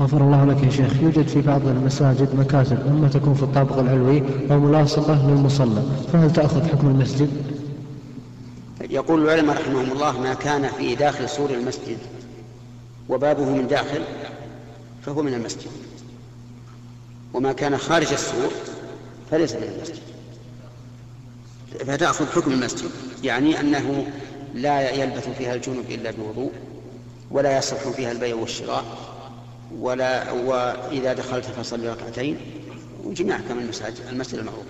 غفر الله لك يا شيخ. يوجد في بعض المساجد مكاتب إما تكون في الطابق العلوي أو ملاصقة للمصلى فهل تأخذ حكم المسجد؟ يقول العلماء رحمهم الله ما كان في داخل سور المسجد وبابه من داخل فهو من المسجد. وما كان خارج السور فليس من المسجد. فتأخذ حكم المسجد يعني أنه لا يلبث فيها الجنوب إلا بوضوء ولا يصح فيها البيع والشراء ولا وإذا دخلت فصل ركعتين أحكام المساجد المسجد المعروف.